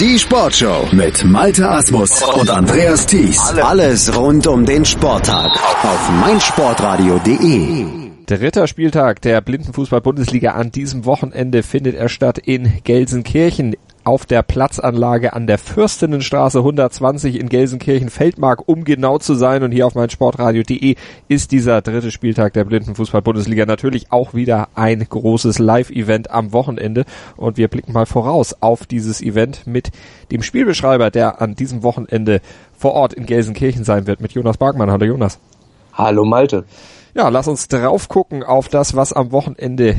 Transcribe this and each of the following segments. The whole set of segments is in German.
Die Sportshow mit Malte Asmus und Andreas Thies. Alles rund um den Sporttag auf meinsportradio.de. Dritter Spieltag der Blindenfußball-Bundesliga an diesem Wochenende findet er statt in Gelsenkirchen auf der Platzanlage an der Fürstinnenstraße 120 in Gelsenkirchen-Feldmark, um genau zu sein. Und hier auf meinsportradio.de ist dieser dritte Spieltag der Blindenfußball-Bundesliga natürlich auch wieder ein großes Live-Event am Wochenende. Und wir blicken mal voraus auf dieses Event mit dem Spielbeschreiber, der an diesem Wochenende vor Ort in Gelsenkirchen sein wird, mit Jonas Barkmann. Hallo Jonas. Hallo Malte. Ja, lass uns drauf gucken auf das, was am Wochenende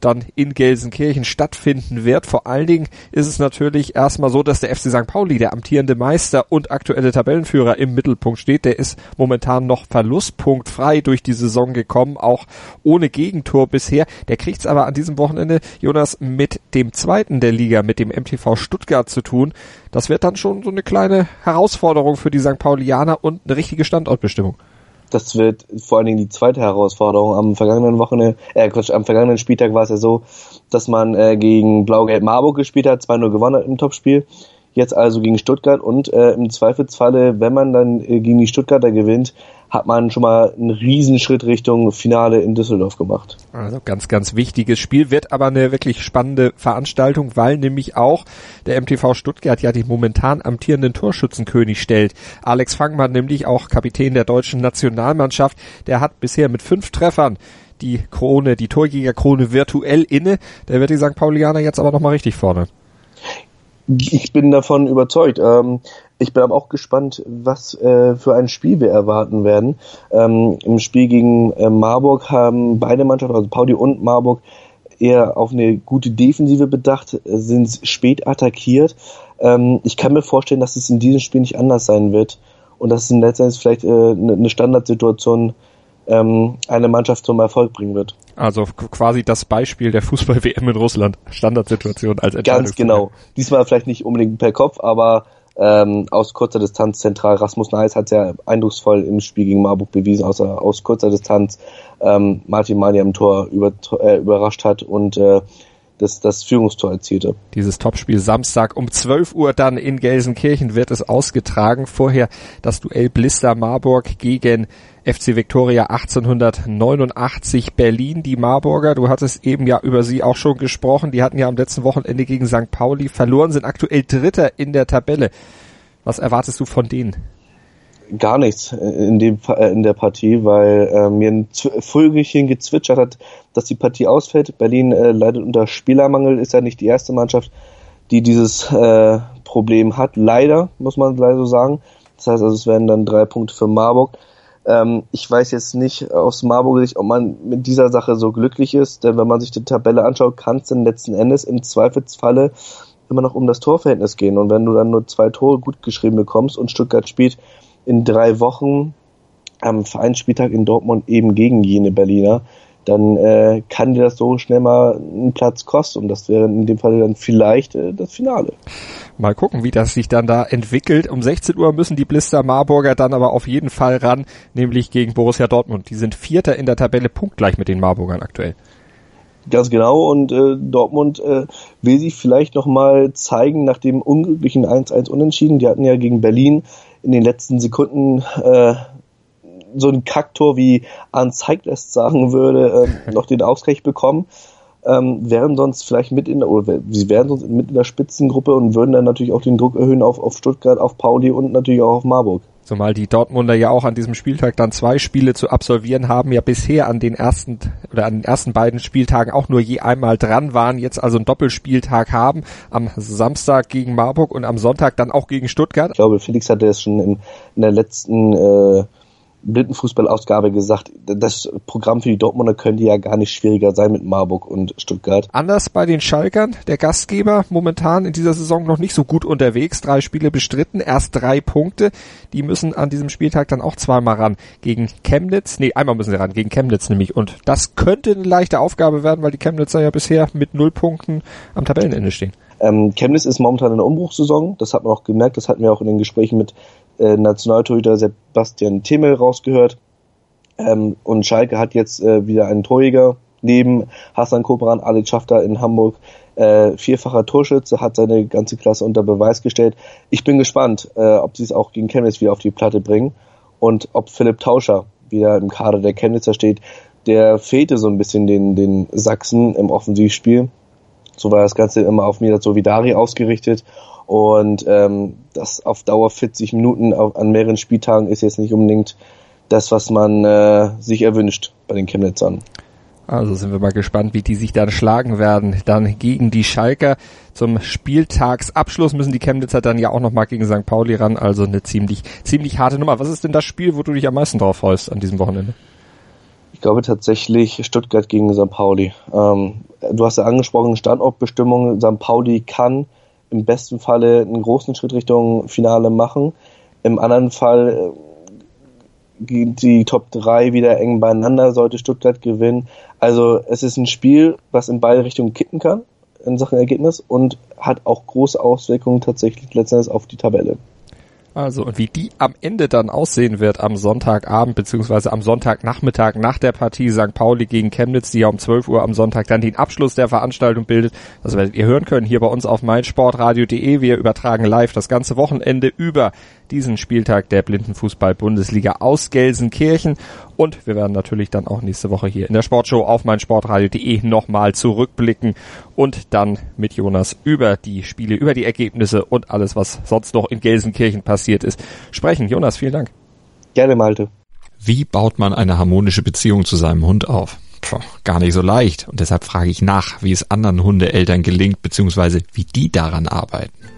dann in Gelsenkirchen stattfinden wird. Vor allen Dingen ist es natürlich erstmal so, dass der FC St. Pauli, der amtierende Meister und aktuelle Tabellenführer im Mittelpunkt steht. Der ist momentan noch verlustpunktfrei durch die Saison gekommen, auch ohne Gegentor bisher. Der kriegt es aber an diesem Wochenende, Jonas, mit dem zweiten der Liga, mit dem MTV Stuttgart zu tun. Das wird dann schon so eine kleine Herausforderung für die St. Paulianer und eine richtige Standortbestimmung das wird vor allen Dingen die zweite Herausforderung. Am vergangenen Wochenende, äh Quatsch, am vergangenen Spieltag war es ja so, dass man äh, gegen Blau-Gelb Marburg gespielt hat, 2-0 gewonnen hat im Topspiel. Jetzt also gegen Stuttgart und äh, im Zweifelsfalle, wenn man dann äh, gegen die Stuttgarter gewinnt, hat man schon mal einen Riesenschritt Richtung Finale in Düsseldorf gemacht. Also ganz, ganz wichtiges Spiel, wird aber eine wirklich spannende Veranstaltung, weil nämlich auch der MTV Stuttgart ja den momentan amtierenden Torschützenkönig stellt. Alex Fangmann, nämlich auch Kapitän der deutschen Nationalmannschaft, der hat bisher mit fünf Treffern die Krone, die Torjägerkrone virtuell inne. Der wird die St. Paulianer jetzt aber nochmal richtig vorne. Ich bin davon überzeugt. Ähm, ich bin aber auch gespannt, was äh, für ein Spiel wir erwarten werden. Ähm, Im Spiel gegen äh, Marburg haben beide Mannschaften, also Pauli und Marburg, eher auf eine gute Defensive bedacht, sind spät attackiert. Ähm, ich kann mir vorstellen, dass es in diesem Spiel nicht anders sein wird und dass es in letztendlich vielleicht äh, eine Standardsituation ähm, eine Mannschaft zum Erfolg bringen wird. Also quasi das Beispiel der Fußball-WM in Russland. Standardsituation als Ganz genau. Diesmal vielleicht nicht unbedingt per Kopf, aber ähm, aus kurzer Distanz zentral. Rasmus Neis hat sehr eindrucksvoll im Spiel gegen Marburg bewiesen, außer aus kurzer Distanz ähm, Martin Mania im Tor über, äh, überrascht hat und äh, das, das Führungstor erzielte. Dieses Topspiel Samstag um 12 Uhr dann in Gelsenkirchen wird es ausgetragen. Vorher das Duell Blister Marburg gegen FC Victoria 1889 Berlin. Die Marburger, du hattest eben ja über sie auch schon gesprochen, die hatten ja am letzten Wochenende gegen St. Pauli verloren, sind aktuell Dritter in der Tabelle. Was erwartest du von denen? Gar nichts in, dem, äh, in der Partie, weil äh, mir ein Vögelchen gezwitschert hat, dass die Partie ausfällt. Berlin äh, leidet unter Spielermangel, ist ja nicht die erste Mannschaft, die dieses äh, Problem hat. Leider, muss man leider so sagen. Das heißt also, es werden dann drei Punkte für Marburg. Ähm, ich weiß jetzt nicht aus Marburger Sicht, ob man mit dieser Sache so glücklich ist, denn wenn man sich die Tabelle anschaut, kann es dann letzten Endes im Zweifelsfalle immer noch um das Torverhältnis gehen. Und wenn du dann nur zwei Tore gut geschrieben bekommst und Stuttgart spielt in drei Wochen am Vereinsspieltag in Dortmund eben gegen jene Berliner, dann äh, kann dir das so schnell mal einen Platz kosten. Und das wäre in dem Fall dann vielleicht äh, das Finale. Mal gucken, wie das sich dann da entwickelt. Um 16 Uhr müssen die Blister Marburger dann aber auf jeden Fall ran, nämlich gegen Borussia Dortmund. Die sind Vierter in der Tabelle, punktgleich mit den Marburgern aktuell. Ganz genau und äh, Dortmund äh, will sich vielleicht nochmal zeigen nach dem unglücklichen 1-1 Unentschieden. Die hatten ja gegen Berlin in den letzten Sekunden äh, so ein Kacktor wie Arne Zeiglässt sagen würde, äh, noch den Ausgleich bekommen. Ähm, wären sonst vielleicht mit in der, oder sie wären sonst mit in der Spitzengruppe und würden dann natürlich auch den Druck erhöhen auf, auf Stuttgart, auf Pauli und natürlich auch auf Marburg. Zumal die Dortmunder ja auch an diesem Spieltag dann zwei Spiele zu absolvieren haben, ja bisher an den ersten oder an den ersten beiden Spieltagen auch nur je einmal dran waren, jetzt also einen Doppelspieltag haben, am Samstag gegen Marburg und am Sonntag dann auch gegen Stuttgart. Ich glaube, Felix hatte es schon in, in der letzten äh, Blindenfußballausgabe gesagt, das Programm für die Dortmunder könnte ja gar nicht schwieriger sein mit Marburg und Stuttgart. Anders bei den Schalkern, der Gastgeber momentan in dieser Saison noch nicht so gut unterwegs, drei Spiele bestritten, erst drei Punkte, die müssen an diesem Spieltag dann auch zweimal ran gegen Chemnitz, nee, einmal müssen sie ran, gegen Chemnitz nämlich. Und das könnte eine leichte Aufgabe werden, weil die Chemnitzer ja bisher mit null Punkten am Tabellenende stehen. Ähm, Chemnitz ist momentan in der Umbruchssaison, das hat man auch gemerkt, das hatten wir auch in den Gesprächen mit äh, Nationaltorhüter Sebastian Themel rausgehört. Ähm, und Schalke hat jetzt äh, wieder einen Torjäger neben Hassan Kobran, Ali Schafter in Hamburg äh, vierfacher Torschütze, hat seine ganze Klasse unter Beweis gestellt. Ich bin gespannt, äh, ob sie es auch gegen Chemnitz wieder auf die Platte bringen und ob Philipp Tauscher wieder im Kader der Chemnitzer steht. Der fehlte so ein bisschen den, den Sachsen im Offensivspiel. So war das Ganze immer auf Mirat Sovidari ausgerichtet. Und ähm, das auf Dauer 40 Minuten auf, an mehreren Spieltagen ist jetzt nicht unbedingt das, was man äh, sich erwünscht bei den Chemnitzern. Also sind wir mal gespannt, wie die sich dann schlagen werden. Dann gegen die Schalker. Zum Spieltagsabschluss müssen die Chemnitzer dann ja auch nochmal gegen St. Pauli ran. Also eine ziemlich, ziemlich harte Nummer. Was ist denn das Spiel, wo du dich am meisten drauf freust an diesem Wochenende? Ich glaube tatsächlich Stuttgart gegen St. Pauli. Ähm, du hast ja angesprochen, Standortbestimmung. St. Pauli kann im besten Falle einen großen Schritt Richtung Finale machen. Im anderen Fall äh, die Top 3 wieder eng beieinander, sollte Stuttgart gewinnen. Also es ist ein Spiel, was in beide Richtungen kippen kann in Sachen Ergebnis und hat auch große Auswirkungen tatsächlich letztendlich auf die Tabelle. Also, und wie die am Ende dann aussehen wird am Sonntagabend beziehungsweise am Sonntagnachmittag nach der Partie St. Pauli gegen Chemnitz, die ja um 12 Uhr am Sonntag dann den Abschluss der Veranstaltung bildet. Das werdet ihr hören können hier bei uns auf meinsportradio.de. Wir übertragen live das ganze Wochenende über diesen Spieltag der Blindenfußball-Bundesliga aus Gelsenkirchen. Und wir werden natürlich dann auch nächste Woche hier in der Sportshow auf meinsportradio.de nochmal zurückblicken und dann mit Jonas über die Spiele, über die Ergebnisse und alles, was sonst noch in Gelsenkirchen passiert ist, sprechen. Jonas, vielen Dank. Gerne, Malte. Wie baut man eine harmonische Beziehung zu seinem Hund auf? Puh, gar nicht so leicht. Und deshalb frage ich nach, wie es anderen Hundeeltern gelingt, beziehungsweise wie die daran arbeiten.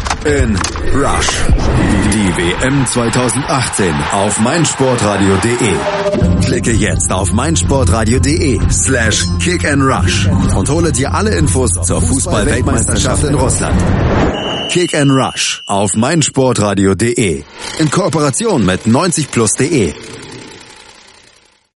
in Rush. Die WM 2018 auf meinsportradio.de. Klicke jetzt auf meinsportradio.de slash kick and rush und hole dir alle Infos zur Fußball-Weltmeisterschaft in Russland. Kick and Rush auf meinsportradio.de in Kooperation mit 90plus.de